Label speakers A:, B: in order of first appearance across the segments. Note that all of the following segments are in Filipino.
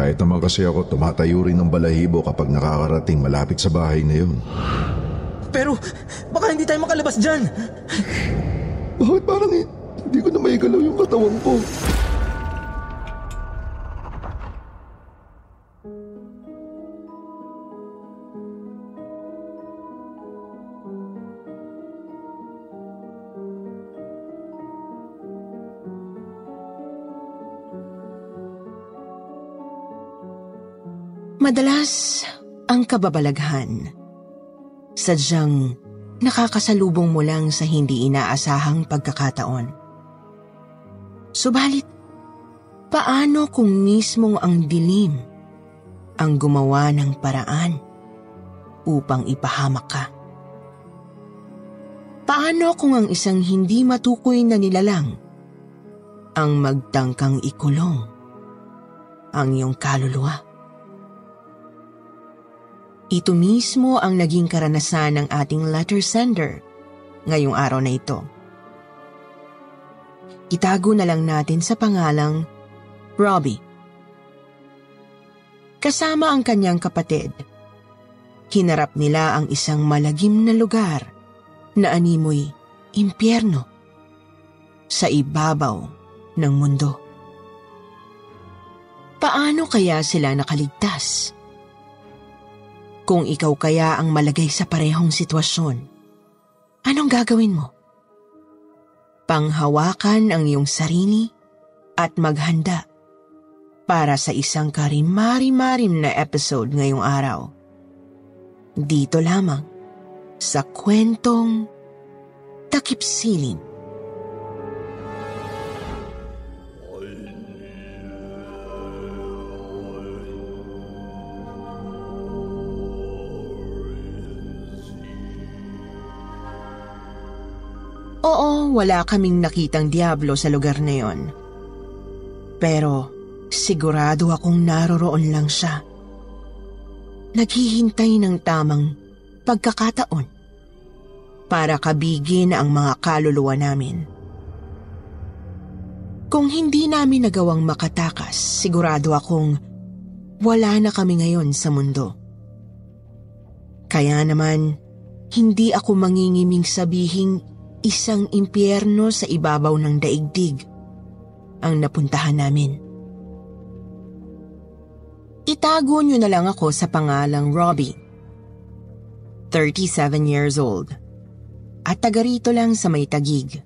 A: Kahit naman kasi ako, tumatayo rin ng balahibo kapag nakakarating malapit sa bahay na yun.
B: Pero, baka hindi tayo makalabas dyan.
A: Bakit parang hindi ko na maigalaw yung katawan ko?
C: Madalas, ang kababalaghan, sadyang nakakasalubong mo lang sa hindi inaasahang pagkakataon. Subalit, paano kung mismong ang dilim ang gumawa ng paraan upang ipahamak ka? Paano kung ang isang hindi matukoy na nilalang ang magtangkang ikulong ang iyong kaluluwa? Ito mismo ang naging karanasan ng ating letter sender ngayong araw na ito. Itago na lang natin sa pangalang Robbie. Kasama ang kanyang kapatid, hinarap nila ang isang malagim na lugar na animoy impyerno sa ibabaw ng mundo. Paano kaya sila nakaligtas? Kung ikaw kaya ang malagay sa parehong sitwasyon, anong gagawin mo? Panghawakan ang iyong sarili at maghanda para sa isang karimari-marim na episode ngayong araw. Dito lamang sa kwentong Takip Siling. Oo, wala kaming nakitang diablo sa lugar na yon. Pero sigurado akong naroroon lang siya. Naghihintay ng tamang pagkakataon para kabigin ang mga kaluluwa namin. Kung hindi namin nagawang makatakas, sigurado akong wala na kami ngayon sa mundo. Kaya naman, hindi ako mangingiming sabihing isang impyerno sa ibabaw ng daigdig ang napuntahan namin. Itago niyo na lang ako sa pangalang Robbie. 37 years old. At taga rito lang sa may tagig.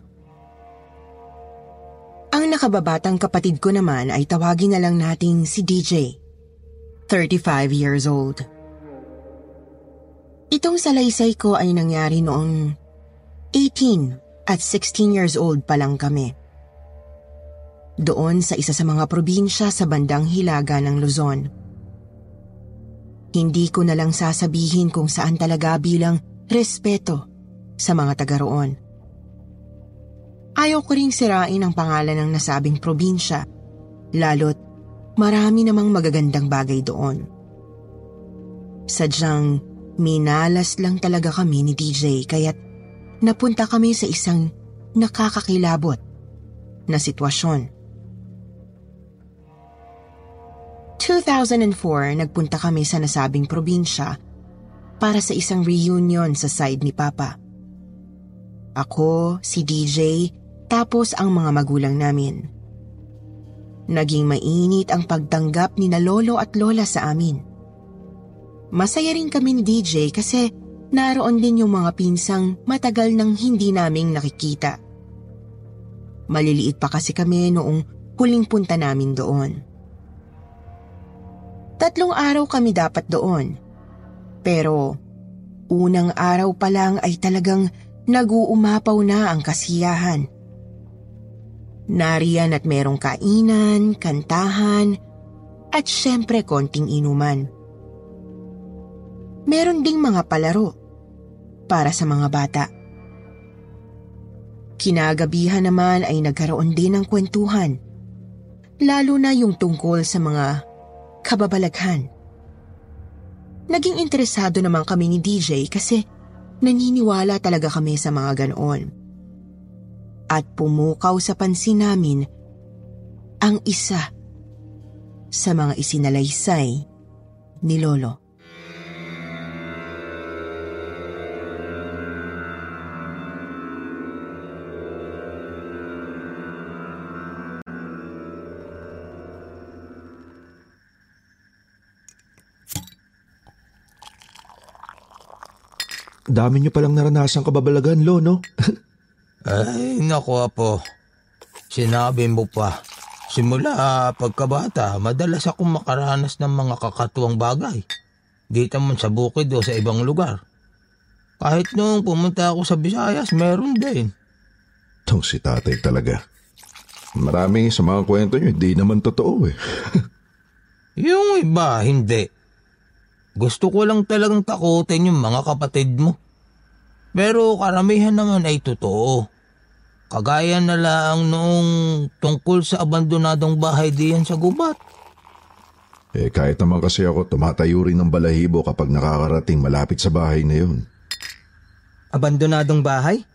C: Ang nakababatang kapatid ko naman ay tawagin na lang nating si DJ. 35 years old. Itong salaysay ko ay nangyari noong 18 at 16 years old pa lang kami. Doon sa isa sa mga probinsya sa bandang hilaga ng Luzon. Hindi ko na lang sasabihin kung saan talaga bilang respeto sa mga taga roon. Ayaw ko ring sirain ang pangalan ng nasabing probinsya, lalo't marami namang magagandang bagay doon. Sadyang minalas lang talaga kami ni DJ kaya't napunta kami sa isang nakakakilabot na sitwasyon. 2004, nagpunta kami sa nasabing probinsya para sa isang reunion sa side ni Papa. Ako, si DJ, tapos ang mga magulang namin. Naging mainit ang pagtanggap ni na lolo at lola sa amin. Masaya rin kami ni DJ kasi naroon din yung mga pinsang matagal nang hindi naming nakikita. Maliliit pa kasi kami noong huling punta namin doon. Tatlong araw kami dapat doon. Pero unang araw pa lang ay talagang nag-uumapaw na ang kasiyahan. Nariyan at merong kainan, kantahan, at syempre konting inuman. Meron ding mga palaro para sa mga bata. Kinagabihan naman ay nagkaroon din ng kwentuhan, lalo na yung tungkol sa mga kababalaghan. Naging interesado naman kami ni DJ kasi naniniwala talaga kami sa mga ganoon. At pumukaw sa pansin namin ang isa sa mga isinalaysay ni Lolo.
A: Dami niyo palang naranasan kababalagan, Lo, no?
D: Ay, naku po. Sinabi mo pa. Simula pagkabata, madalas akong makaranas ng mga kakatuwang bagay. Dito man sa bukid o sa ibang lugar. Kahit nung pumunta ako sa Visayas, meron din.
A: Itong si tatay talaga. Marami sa mga kwento niyo, hindi naman totoo eh.
D: Yung iba, hindi. Gusto ko lang talagang takutin yung mga kapatid mo. Pero karamihan naman ay totoo. Kagaya na lang noong tungkol sa abandonadong bahay diyan sa gubat.
A: eh kahit naman kasi ako tumatayo rin ng balahibo kapag nakakarating malapit sa bahay na yun.
B: Abandonadong bahay?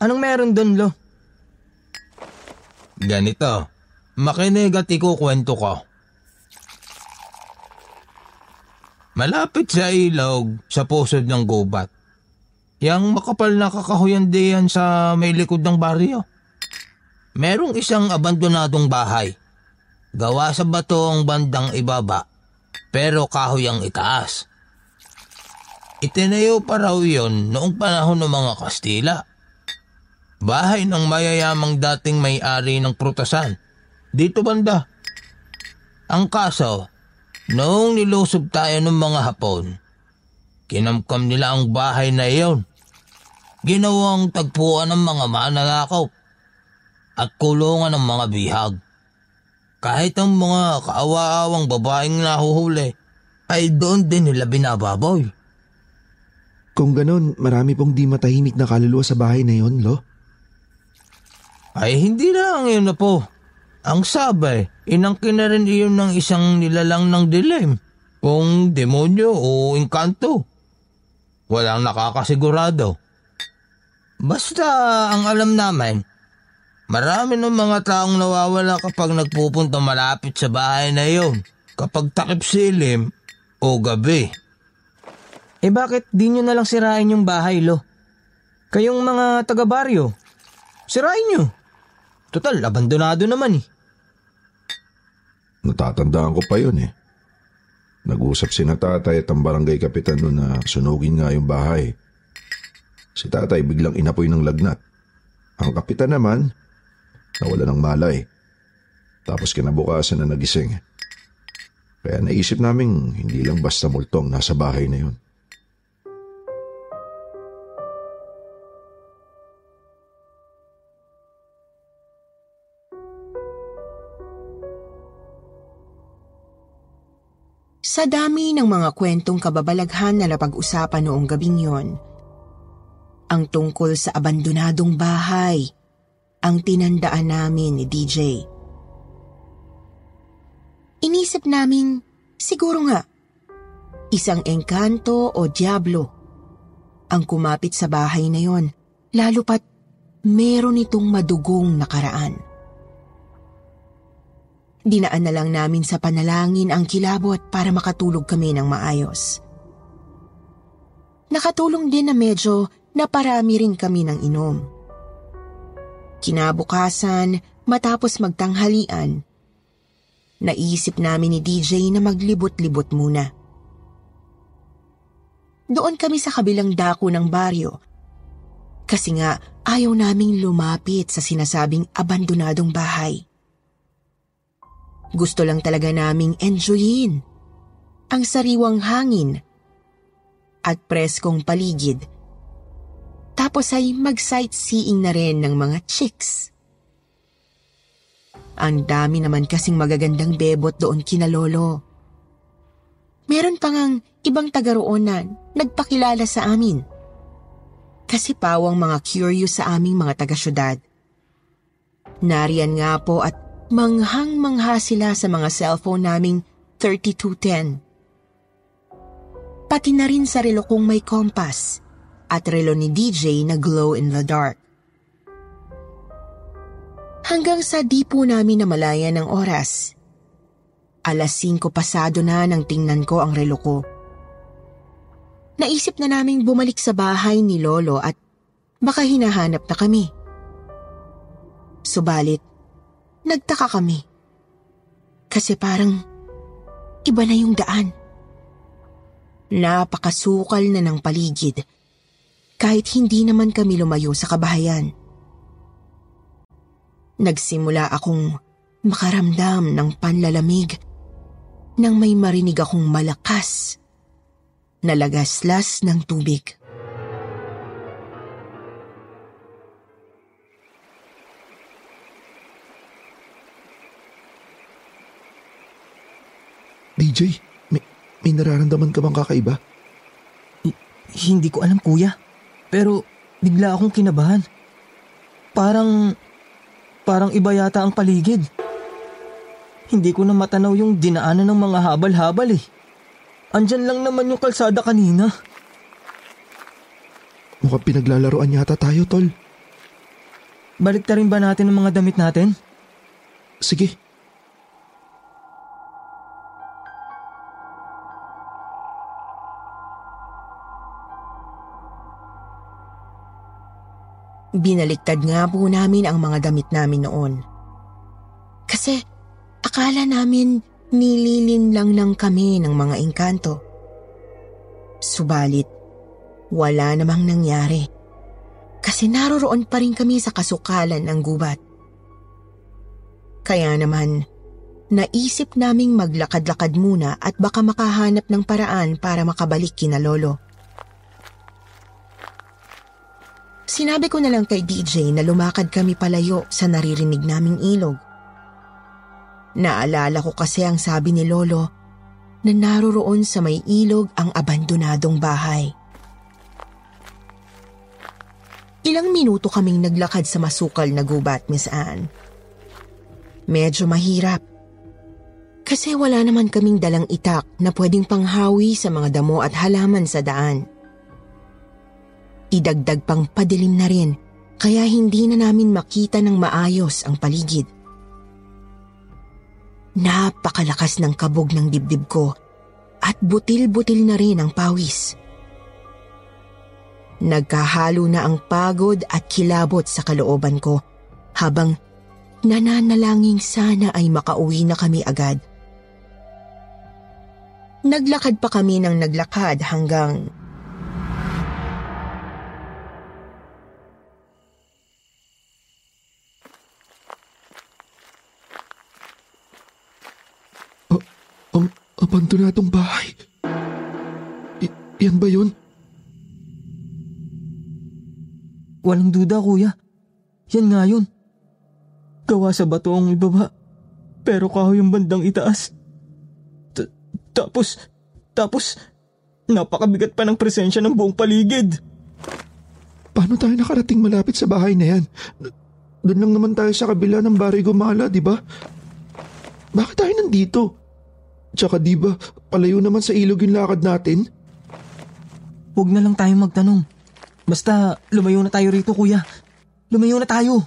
B: Anong meron doon, Lo?
D: Ganito, makinig at ikukwento ko. Malapit sa ilog, sa pusod ng gubat. Yang makapal na kakahuyan diyan sa may likod ng baryo. Merong isang abandonadong bahay. Gawa sa bato ang bandang ibaba, pero kahoy ang itaas. Itinayo pa raw yon noong panahon ng mga Kastila. Bahay ng mayayamang dating may-ari ng prutasan. Dito banda. Ang kaso, noong nilusob tayo ng mga Hapon, kinamkam nila ang bahay na iyon. Ginawang tagpuan ng mga mananakaw at kulungan ng mga bihag. Kahit ang mga kaawa-awang babaeng nahuhuli ay doon din nila binababoy.
A: Kung ganun, marami pong di matahimik na kaluluwa sa bahay na yun, Lo.
D: Ay hindi lang yun na po. Ang sabi, inangkin na rin iyon ng isang nilalang ng dilim. Kung demonyo o engkanto. Walang nakakasigurado. Basta ang alam namin, marami ng mga taong nawawala kapag nagpupunta malapit sa bahay na iyon. Kapag takip silim o gabi.
B: Eh bakit di nyo nalang sirain yung bahay, Lo? Kayong mga taga-baryo, sirain nyo. Total, abandonado naman eh.
A: Natatandaan ko pa yun eh. Nag-usap si na tatay at ang barangay kapitan noon na sunugin nga yung bahay. Si tatay biglang inapoy ng lagnat. Ang kapitan naman, nawala ng malay. Tapos kinabukasan na nagising. Kaya naisip naming hindi lang basta multong nasa bahay na yun.
C: Sa dami ng mga kwentong kababalaghan na napag-usapan noong gabing yon, ang tungkol sa abandonadong bahay ang tinandaan namin ni DJ. Inisip naming siguro nga isang engkanto o diablo ang kumapit sa bahay na yon lalo pat meron itong madugong nakaraan. Dinaan na lang namin sa panalangin ang kilabot para makatulog kami ng maayos. Nakatulong din na medyo naparami rin kami ng inom. Kinabukasan, matapos magtanghalian, naisip namin ni DJ na maglibot-libot muna. Doon kami sa kabilang dako ng baryo kasi nga ayaw naming lumapit sa sinasabing abandonadong bahay. Gusto lang talaga naming enjoyin ang sariwang hangin at preskong paligid. Tapos ay mag-sightseeing na rin ng mga chicks. Ang dami naman kasing magagandang bebot doon kina lolo. Meron pa ngang ibang taga roon na nagpakilala sa amin. Kasi pawang mga curious sa aming mga taga-syudad. Nariyan nga po at manghang-mangha sila sa mga cellphone naming 3210. Pati na rin sa relo kong may compass at relo ni DJ na glow in the dark. Hanggang sa di po namin namalaya ng oras. Alas 5 pasado na nang tingnan ko ang relo ko. Naisip na naming bumalik sa bahay ni Lolo at baka hinahanap na kami. Subalit, nagtaka kami. Kasi parang iba na yung daan. Napakasukal na ng paligid kahit hindi naman kami lumayo sa kabahayan. Nagsimula akong makaramdam ng panlalamig nang may marinig akong malakas na lagaslas ng tubig.
A: DJ, may, may nararamdaman ka bang kakaiba?
B: Hindi ko alam kuya. Pero bigla akong kinabahan. Parang, parang iba yata ang paligid. Hindi ko na matanaw yung dinaanan ng mga habal-habal eh. Andyan lang naman yung kalsada kanina.
A: Mukhang pinaglalaroan yata tayo, tol.
B: Balik na rin ba natin ang mga damit natin?
A: Sige.
C: Binaliktad nga po namin ang mga damit namin noon. Kasi akala namin nililin lang lang kami ng mga engkanto. Subalit, wala namang nangyari. Kasi naroroon pa rin kami sa kasukalan ng gubat. Kaya naman, naisip naming maglakad-lakad muna at baka makahanap ng paraan para makabalik kina lolo. Sinabi ko na lang kay DJ na lumakad kami palayo sa naririnig naming ilog. Naalala ko kasi ang sabi ni Lolo na naroroon sa may ilog ang abandonadong bahay. Ilang minuto kaming naglakad sa masukal na gubat, Miss Anne. Medyo mahirap. Kasi wala naman kaming dalang itak na pwedeng panghawi sa mga damo at halaman sa daan. Idagdag pang padilim na rin kaya hindi na namin makita ng maayos ang paligid. Napakalakas ng kabog ng dibdib ko at butil-butil na rin ang pawis. Nagkahalo na ang pagod at kilabot sa kalooban ko habang nananalangin sana ay makauwi na kami agad. Naglakad pa kami ng naglakad hanggang
A: abandonadong bahay. I- yan ba yun?
B: Walang duda kuya. Yan nga yun. Gawa sa bato ang ibaba. Pero kahoy yung bandang itaas. Ta- tapos, tapos, napakabigat pa ng presensya ng buong paligid.
A: Paano tayo nakarating malapit sa bahay na yan? Doon lang naman tayo sa kabila ng Barrio Gumala, di ba? Bakit tayo nandito? Tsaka di ba, palayo naman sa ilog yung lakad natin?
B: Huwag na lang tayo magtanong. Basta lumayo na tayo rito kuya. Lumayo na tayo.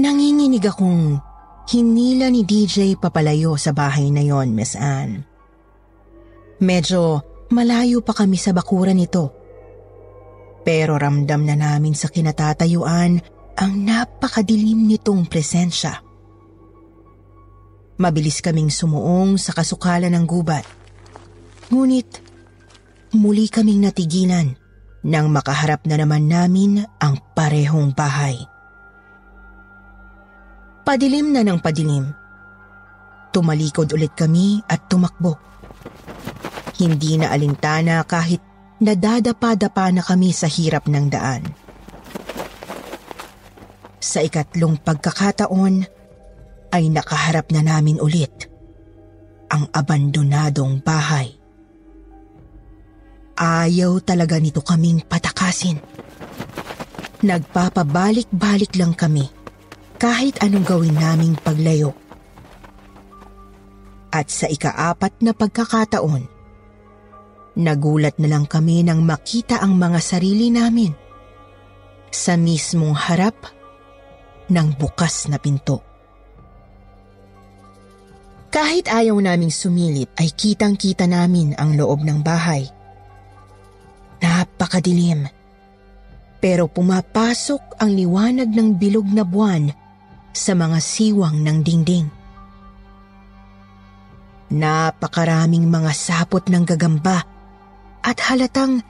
C: Nanginginig akong hinila ni DJ papalayo sa bahay na yon, Miss Anne. Medyo malayo pa kami sa bakuran nito. Pero ramdam na namin sa kinatatayuan ang napakadilim nitong presensya. Mabilis kaming sumuong sa kasukalan ng gubat. Ngunit muli kaming natigilan nang makaharap na naman namin ang parehong bahay. Padilim na ng padilim. Tumalikod ulit kami at tumakbo. Hindi na alintana kahit nadadapa-dapa na kami sa hirap ng daan. Sa ikatlong pagkakataon ay nakaharap na namin ulit ang abandonadong bahay. Ayaw talaga nito kaming patakasin. Nagpapabalik-balik lang kami kahit anong gawin naming paglayo. At sa ikaapat na pagkakataon, nagulat na lang kami nang makita ang mga sarili namin sa mismong harap ng bukas na pinto. Kahit ayaw naming sumilit ay kitang-kita namin ang loob ng bahay. Napakadilim. Pero pumapasok ang liwanag ng bilog na buwan sa mga siwang ng dingding. Napakaraming mga sapot ng gagamba at halatang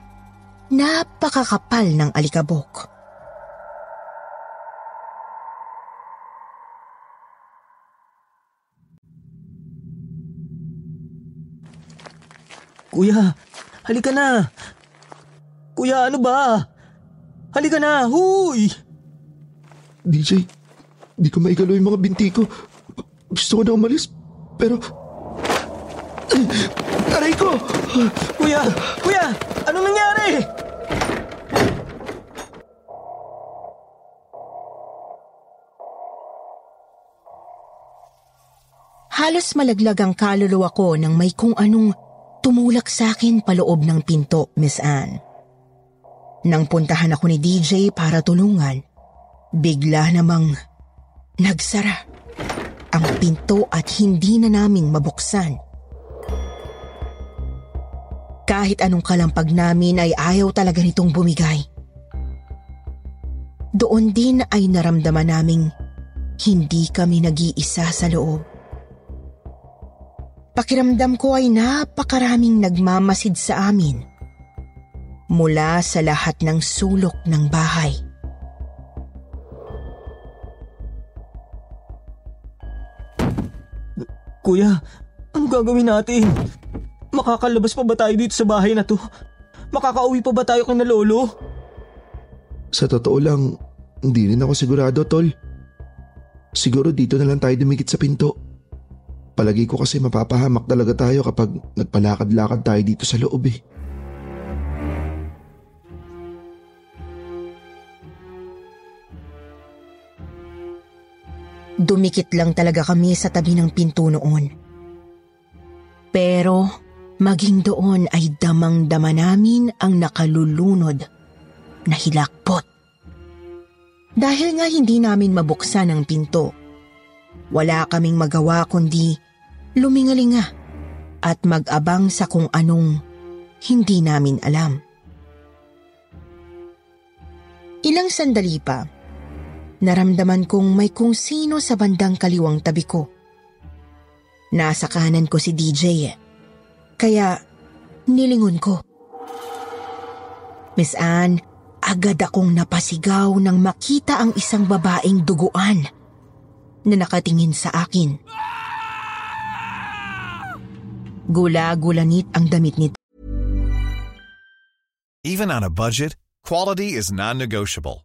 C: napakakapal ng alikabok.
B: Kuya, halika na. Kuya, ano ba? Halika na, huy!
A: DJ, di ko maigalaw yung mga binti ko. Gusto ko na umalis, pero... Aray ko!
B: Kuya, kuya, anong nangyari?
C: Halos malaglag ang kaluluwa ko nang may kung anong tumulak sa akin paloob ng pinto, Miss Anne. Nang puntahan ako ni DJ para tulungan, bigla namang nagsara ang pinto at hindi na naming mabuksan. Kahit anong kalampag namin ay ayaw talaga nitong bumigay. Doon din ay naramdaman naming hindi kami nag-iisa sa loob. Pakiramdam ko ay napakaraming nagmamasid sa amin mula sa lahat ng sulok ng bahay.
B: Kuya, ano gagawin natin? Makakalabas pa ba tayo dito sa bahay na to? Makakauwi pa ba tayo kay na lolo?
A: Sa totoo lang, hindi rin ako sigurado, Tol. Siguro dito na lang tayo dumikit sa pinto. Palagi ko kasi mapapahamak talaga tayo kapag nagpalakad-lakad tayo dito sa loob eh.
C: Dumikit lang talaga kami sa tabi ng pinto noon. Pero maging doon ay damang-dama namin ang nakalulunod na hilakpot. Dahil nga hindi namin mabuksan ang pinto, wala kaming magawa kundi lumingalinga at mag-abang sa kung anong hindi namin alam. Ilang sandali pa, naramdaman kong may kung sino sa bandang kaliwang tabi ko. Nasa kanan ko si DJ eh. Kaya nilingon ko. Miss Anne, agad akong napasigaw nang makita ang isang babaeng duguan na nakatingin sa akin. Gula-gulanit ang damit nito.
E: Even on a budget, quality is non-negotiable.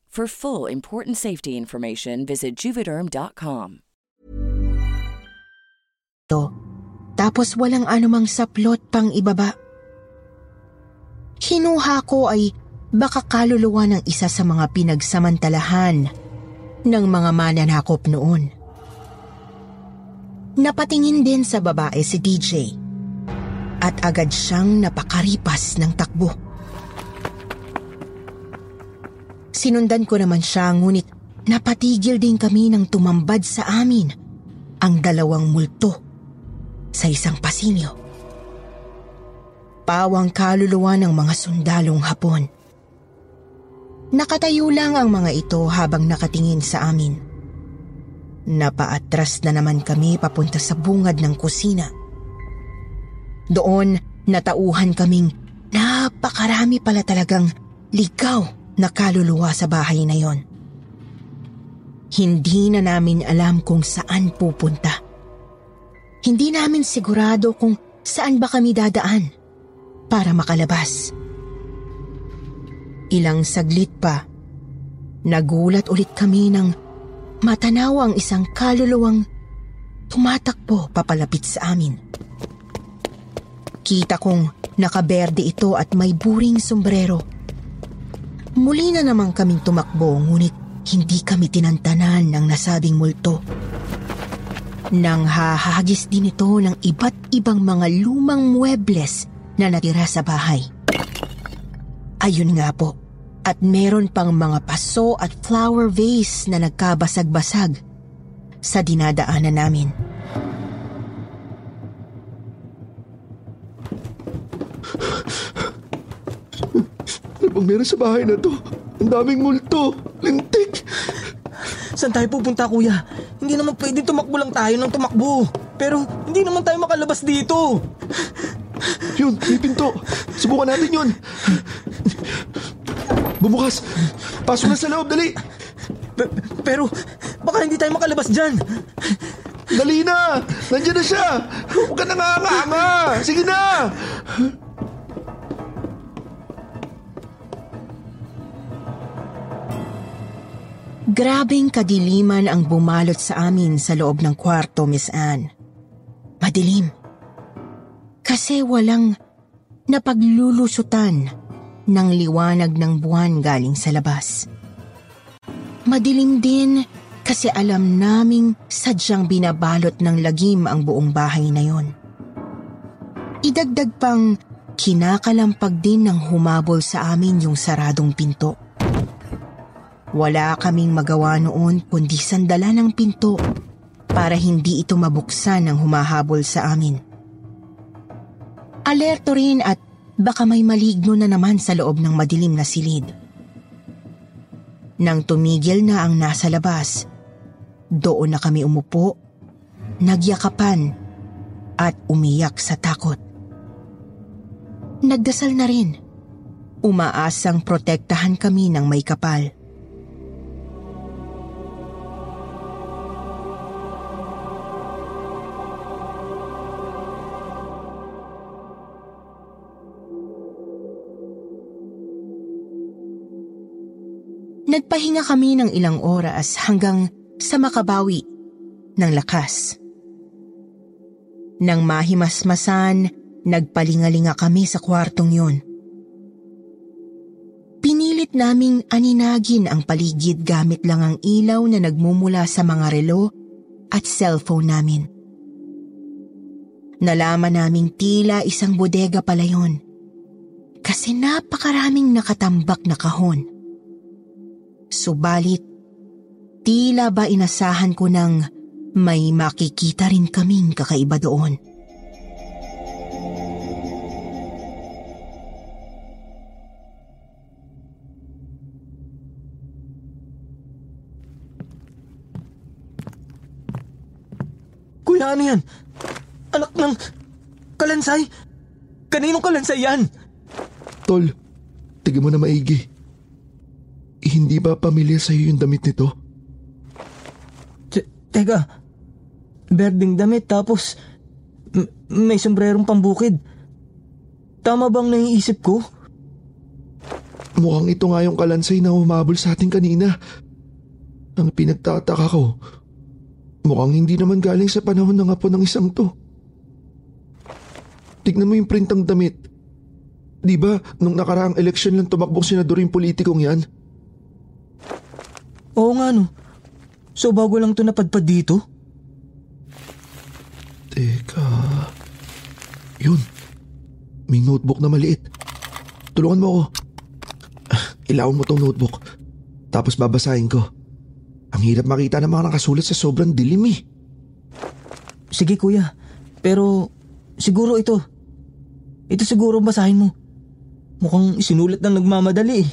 F: For full important safety information, visit juvederm.com.
C: to. Tapos walang anumang saplot pang ibaba. Hinuha ko ay baka kaluluwa ng isa sa mga pinagsamantalahan ng mga mananakop noon. Napatingin din sa babae si DJ at agad siyang napakaripas ng takbo. Sinundan ko naman siya ngunit napatigil din kami ng tumambad sa amin ang dalawang multo sa isang pasilyo. Pawang kaluluwa ng mga sundalong hapon. Nakatayo lang ang mga ito habang nakatingin sa amin. Napaatras na naman kami papunta sa bungad ng kusina. Doon, natauhan kaming napakarami pala talagang ligaw na kaluluwa sa bahay na yon. Hindi na namin alam kung saan pupunta. Hindi namin sigurado kung saan ba kami dadaan para makalabas. Ilang saglit pa, nagulat ulit kami ng matanaw ang isang kaluluwang tumatakbo papalapit sa amin. Kita kong nakaberde ito at may buring sombrero. Muli na naman kaming tumakbo ngunit hindi kami tinantanan ng nasabing multo. Nang hahagis din ito ng iba't ibang mga lumang muebles na natira sa bahay. Ayun nga po, at meron pang mga paso at flower vase na nagkabasag-basag sa dinadaanan namin.
A: Ano bang meron sa bahay na to? Ang daming multo. Lintik.
B: Saan tayo pupunta kuya? Hindi naman pwede tumakbo lang tayo ng tumakbo. Pero hindi naman tayo makalabas dito.
A: Yun, may pinto. Subukan natin yun. Bumukas. Pasok na sa loob, dali.
B: Pe- pero baka hindi tayo makalabas dyan.
A: Dali na. Nandiyan na siya. Huwag ka nanganganga. Sige na.
C: Grabing kadiliman ang bumalot sa amin sa loob ng kwarto, Miss Anne. Madilim. Kasi walang napaglulusutan ng liwanag ng buwan galing sa labas. Madilim din kasi alam naming sadyang binabalot ng lagim ang buong bahay na yon. Idagdag pang kinakalampag din ng humabol sa amin yung saradong pinto. Wala kaming magawa noon kundi sandala ng pinto para hindi ito mabuksan ng humahabol sa amin. Alerto rin at baka may maligno na naman sa loob ng madilim na silid. Nang tumigil na ang nasa labas, doon na kami umupo, nagyakapan at umiyak sa takot. Nagdasal na rin. Umaasang protektahan kami ng may kapal. Nagpahinga kami ng ilang oras hanggang sa makabawi ng lakas. Nang mahimasmasan, nagpalingalinga kami sa kwartong yun. Pinilit naming aninagin ang paligid gamit lang ang ilaw na nagmumula sa mga relo at cellphone namin. Nalaman naming tila isang bodega pala yon. Kasi napakaraming nakatambak na kahon. Subalit, tila ba inasahan ko nang may makikita rin kaming kakaiba doon.
B: Kuya, ano yan? Anak ng kalansay? Kaninong kalansay yan?
A: Tol, tigil mo na maigi. Hindi ba pamilya sa'yo yung damit nito?
B: Te- teka, berding damit tapos m- may sombrerong pambukid. Tama bang naiisip ko?
A: Mukhang ito nga yung kalansay na humabol sa atin kanina. Ang pinagtataka ko, mukhang hindi naman galing sa panahon ng apo ng isang to. Tignan mo yung printang damit. Di ba, nung nakaraang eleksyon lang tumakbong senador yung politikong yan?
B: Oo nga no. So bago lang to napadpad dito?
A: Teka... Yun. May notebook na maliit. Tulungan mo ako. Ilawan mo tong notebook. Tapos babasahin ko. Ang hirap makita ng mga nakasulat sa sobrang dilim eh.
B: Sige kuya, pero siguro ito. Ito siguro basahin mo. Mukhang isinulat ng nagmamadali eh.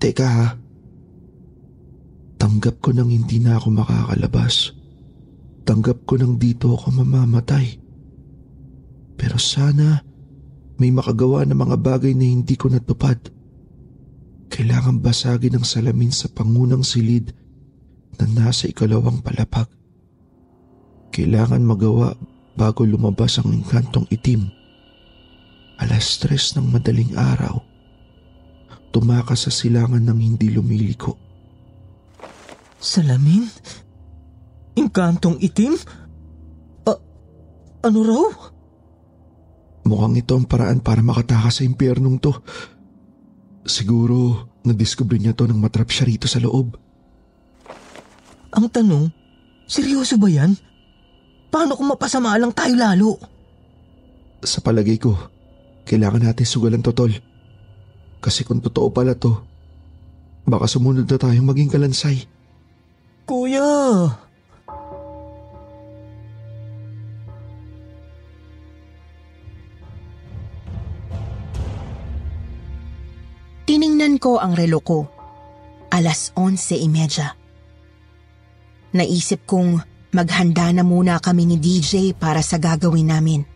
A: Teka ha. Tanggap ko nang hindi na ako makakalabas. Tanggap ko nang dito ako mamamatay. Pero sana may makagawa ng mga bagay na hindi ko natupad. Kailangan basagin ang salamin sa pangunang silid na nasa ikalawang palapag. Kailangan magawa bago lumabas ang engkantong itim. Alas tres ng madaling araw tumakas sa silangan ng hindi lumiliko.
B: Salamin? Inkantong itim? A- ano raw?
A: Mukhang ito ang paraan para makatakas sa impyernong to. Siguro, nadiskubre niya to nang matrap siya rito sa loob.
B: Ang tanong, seryoso ba yan? Paano kung mapasama lang tayo lalo?
A: Sa palagay ko, kailangan natin sugalan to, tol. Kasi kung totoo pala to, baka sumunod na tayong maging kalansay.
B: Kuya!
C: Tiningnan ko ang relo ko. Alas 11.30. Naisip kong maghanda na muna kami ni DJ para sa gagawin namin.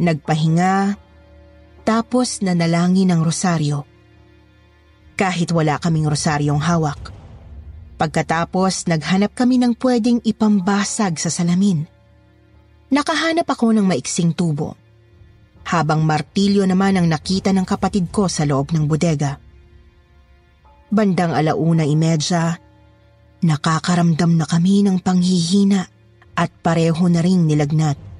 C: Nagpahinga, tapos nanalangin ng rosaryo. Kahit wala kaming rosaryong hawak. Pagkatapos, naghanap kami ng pwedeng ipambasag sa salamin. Nakahanap ako ng maiksing tubo habang martilyo naman ang nakita ng kapatid ko sa loob ng bodega. Bandang alauna imedya, nakakaramdam na kami ng panghihina at pareho na ring nilagnat.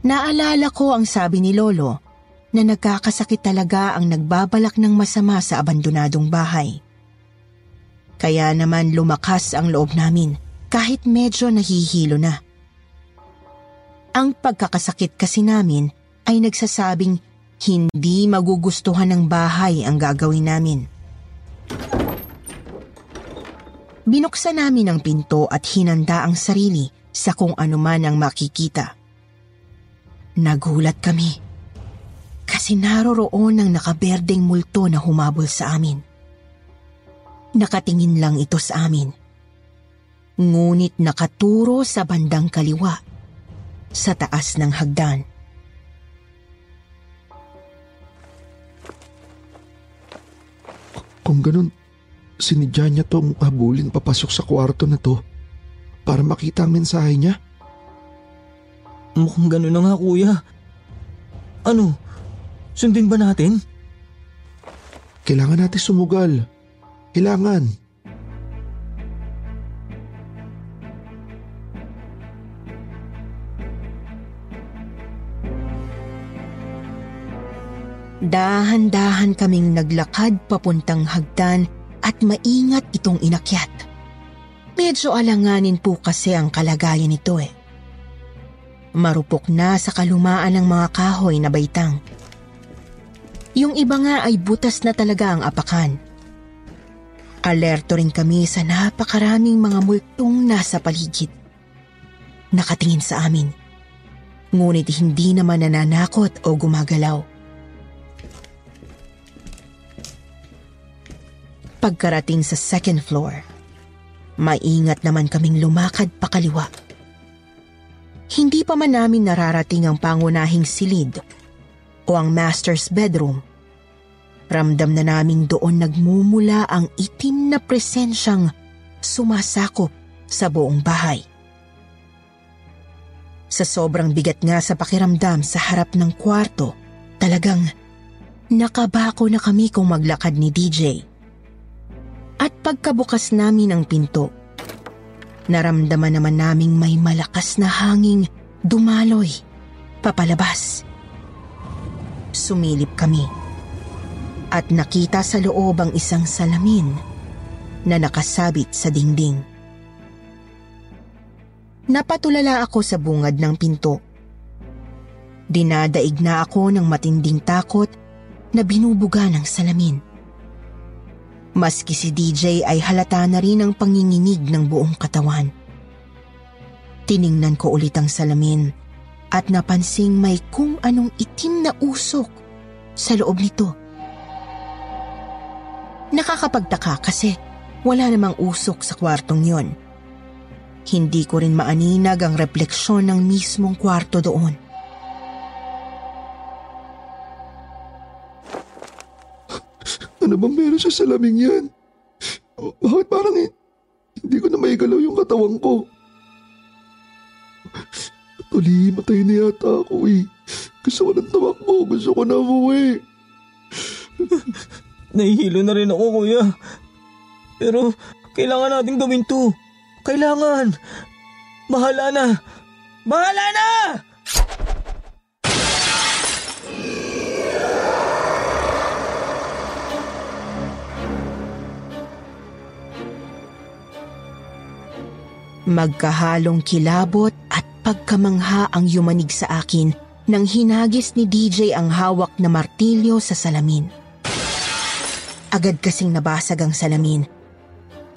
C: Naalala ko ang sabi ni Lolo na nagkakasakit talaga ang nagbabalak ng masama sa abandonadong bahay. Kaya naman lumakas ang loob namin kahit medyo nahihilo na. Ang pagkakasakit kasi namin ay nagsasabing hindi magugustuhan ng bahay ang gagawin namin. Binuksan namin ang pinto at hinanda ang sarili sa kung anuman ang makikita. Nagulat kami kasi naroroon ang nakaberdeng multo na humabol sa amin. Nakatingin lang ito sa amin. Ngunit nakaturo sa bandang kaliwa sa taas ng hagdan.
A: Kung ganun, sinidya niya tong habulin papasok sa kwarto na to para makita ang mensahe niya.
B: Mukhang gano'n na nga kuya. Ano? Sundin ba natin?
A: Kailangan natin sumugal. Kailangan.
C: Dahan-dahan kaming naglakad papuntang hagdan at maingat itong inakyat. Medyo alanganin po kasi ang kalagayan nito eh. Marupok na sa kalumaan ng mga kahoy na baitang. Yung iba nga ay butas na talaga ang apakan. Alerto rin kami sa napakaraming mga multong nasa paligid. Nakatingin sa amin. Ngunit hindi naman nananakot o gumagalaw. Pagkarating sa second floor, Maingat naman kaming lumakad pakaliwa. Hindi pa man namin nararating ang pangunahing silid o ang master's bedroom. Ramdam na naming doon nagmumula ang itim na presensyang sumasakop sa buong bahay. Sa sobrang bigat nga sa pakiramdam sa harap ng kwarto, talagang nakabako na kami kung maglakad ni DJ. At pagkabukas namin ang pinto, naramdaman naman naming may malakas na hanging dumaloy papalabas. Sumilip kami at nakita sa loob ang isang salamin na nakasabit sa dingding. Napatulala ako sa bungad ng pinto. Dinadaig na ako ng matinding takot na binubuga ng salamin. Maski si DJ ay halata na rin ang panginginig ng buong katawan. Tiningnan ko ulit ang salamin at napansing may kung anong itim na usok sa loob nito. Nakakapagtaka kasi wala namang usok sa kwartong yon. Hindi ko rin maaninag ang refleksyon ng mismong kwarto doon.
A: Ano bang meron sa salaming yan? O, Bakit parang hindi ko na maigalaw yung katawan ko? Tuli, matay na yata ako eh. Gusto ko ng tumakbo, gusto ko na umuwi.
B: Nahihilo na rin ako, kuya. Pero kailangan nating gawin to. Kailangan. Bahala na. Bahala na!
C: Magkahalong kilabot at pagkamangha ang yumanig sa akin nang hinagis ni DJ ang hawak na martilyo sa salamin. Agad kasing nabasag ang salamin.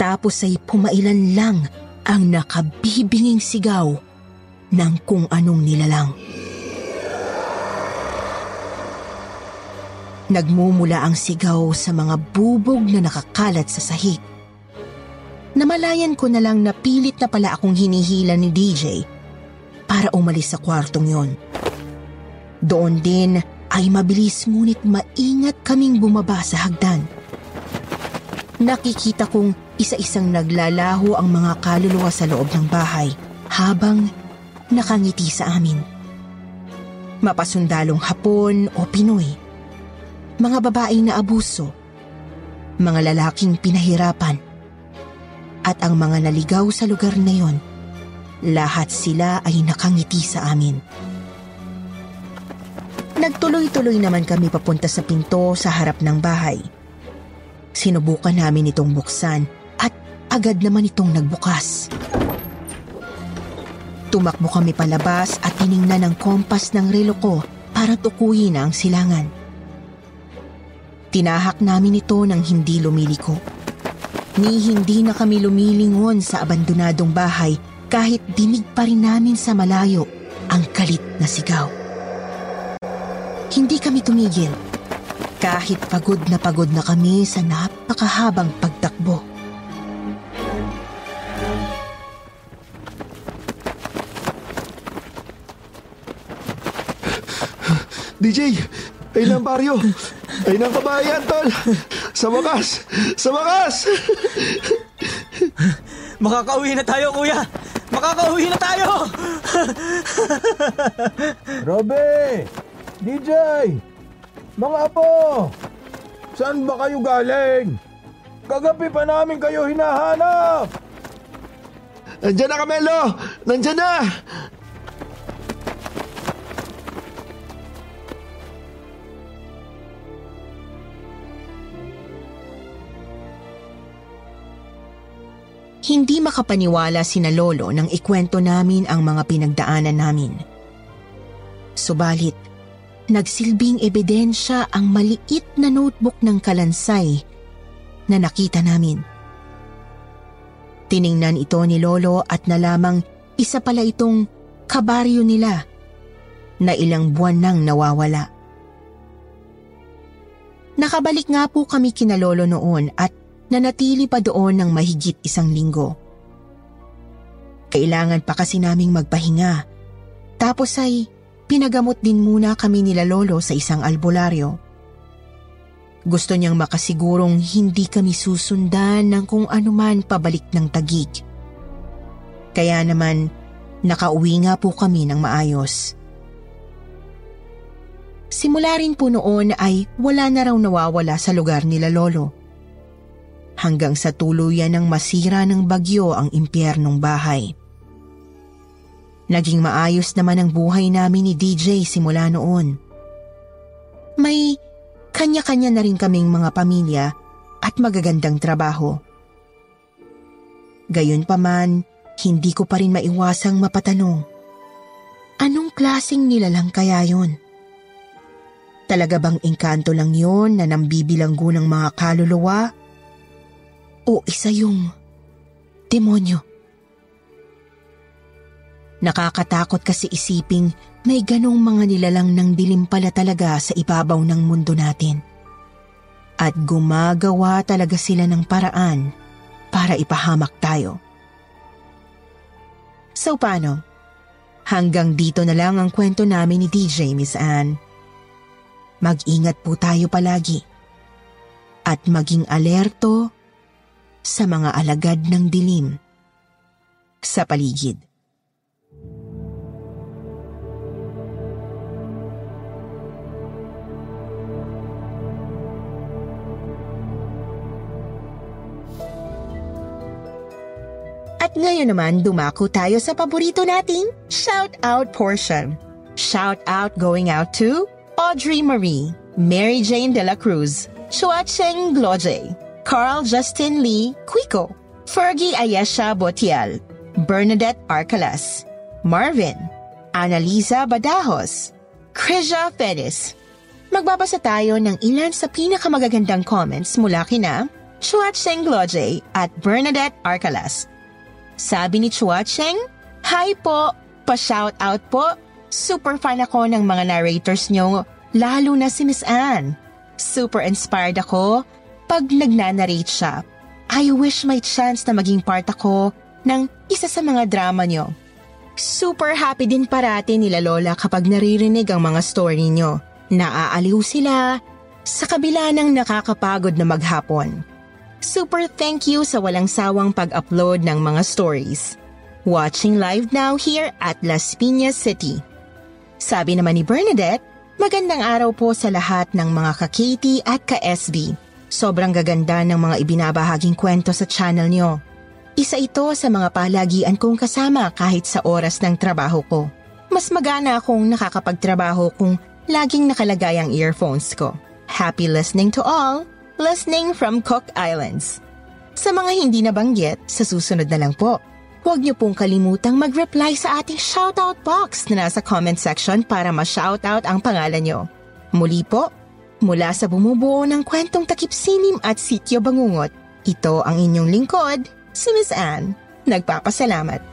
C: Tapos ay pumailan lang ang nakabibinging sigaw ng kung anong nilalang. Nagmumula ang sigaw sa mga bubog na nakakalat sa sahig. Namalayan ko na lang na pilit na pala akong hinihila ni DJ para umalis sa kwartong yon. Doon din ay mabilis ngunit maingat kaming bumaba sa hagdan. Nakikita kong isa-isang naglalaho ang mga kaluluwa sa loob ng bahay habang nakangiti sa amin. Mapasundalong Hapon o Pinoy, mga babaeng na abuso, mga lalaking pinahirapan, at ang mga naligaw sa lugar na yon, lahat sila ay nakangiti sa amin. Nagtuloy-tuloy naman kami papunta sa pinto sa harap ng bahay. Sinubukan namin itong buksan at agad naman itong nagbukas. Tumakbo kami palabas at tiningnan ng kompas ng relo ko para tukuyin ang silangan. Tinahak namin ito nang hindi lumiliko. Ni hindi na kami lumilingon sa abandonadong bahay kahit dinig pa rin namin sa malayo ang kalit na sigaw. Hindi kami tumigil kahit pagod na pagod na kami sa napakahabang pagtakbo.
A: DJ, ayun ang baryo. Ayun ang kabahayan, tol. Sa wakas! Sa wakas!
B: Makakauwi na tayo, kuya! Makakauwi na tayo!
D: Robe! DJ! Mga apo! Saan ba kayo galing? Kagabi pa namin kayo hinahanap!
A: Nandyan na, Camelo! Nandyan na!
C: Hindi makapaniwala sina Lolo nang ikwento namin ang mga pinagdaanan namin. Subalit, nagsilbing ebidensya ang maliit na notebook ng kalansay na nakita namin. Tiningnan ito ni Lolo at nalamang isa pala itong kabaryo nila na ilang buwan nang nawawala. Nakabalik nga po kami kina Lolo noon at nanatili pa doon ng mahigit isang linggo. Kailangan pa kasi naming magpahinga. Tapos ay pinagamot din muna kami nila lolo sa isang albularyo. Gusto niyang makasigurong hindi kami susundan ng kung anuman pabalik ng tagig. Kaya naman, nakauwi nga po kami ng maayos. Simula rin po noon ay wala na raw nawawala sa lugar nila lolo. Hanggang sa tuluyan ng masira ng bagyo ang impyernong bahay. Naging maayos naman ang buhay namin ni DJ simula noon. May kanya-kanya na rin kaming mga pamilya at magagandang trabaho. Gayunpaman, hindi ko pa rin maiwasang mapatanong. Anong klasing nilalang kaya yon? Talaga bang engkanto lang yon na nambibilanggo ng mga kaluluwa? O isa yung demonyo? Nakakatakot kasi isiping may ganong mga nilalang ng dilim pala talaga sa ibabaw ng mundo natin. At gumagawa talaga sila ng paraan para ipahamak tayo. So paano? Hanggang dito na lang ang kwento namin ni DJ, Miss Anne. Mag-ingat po tayo palagi. At maging alerto sa mga alagad ng dilim sa paligid. At ngayon naman dumako tayo sa paborito nating shout out portion. Shout out going out to Audrey Marie, Mary Jane De La Cruz, Chuacheng Gloje, Carl Justin Lee Quico, Fergie Ayesha Botial, Bernadette Arcalas, Marvin, Annalisa Badajos, Krisha Fedis. Magbabasa tayo ng ilan sa pinakamagagandang comments mula kina Chuacheng Gloje at Bernadette Arcalas sabi ni Chua Cheng, Hi po, pa-shout out po. Super fan ako ng mga narrators nyo, lalo na si Miss Anne. Super inspired ako pag nagnanarrate siya. I wish may chance na maging part ako ng isa sa mga drama nyo. Super happy din parati nila Lola kapag naririnig ang mga story nyo. Naaaliw sila sa kabila ng nakakapagod na maghapon. Super thank you sa walang sawang pag-upload ng mga stories. Watching live now here at Las Piñas City. Sabi naman ni Bernadette, magandang araw po sa lahat ng mga ka-KT at ka-SB. Sobrang gaganda ng mga ibinabahaging kwento sa channel nyo. Isa ito sa mga palagian kong kasama kahit sa oras ng trabaho ko. Mas magana akong nakakapagtrabaho kung laging nakalagay ang earphones ko. Happy listening to all! listening from Cook Islands. Sa mga hindi nabanggit, sa susunod na lang po. Huwag niyo pong kalimutang mag-reply sa ating shoutout box na nasa comment section para ma-shoutout ang pangalan niyo. Muli po, mula sa bumubuo ng kwentong takip silim at sityo bangungot, ito ang inyong lingkod, si Miss Anne. Nagpapasalamat.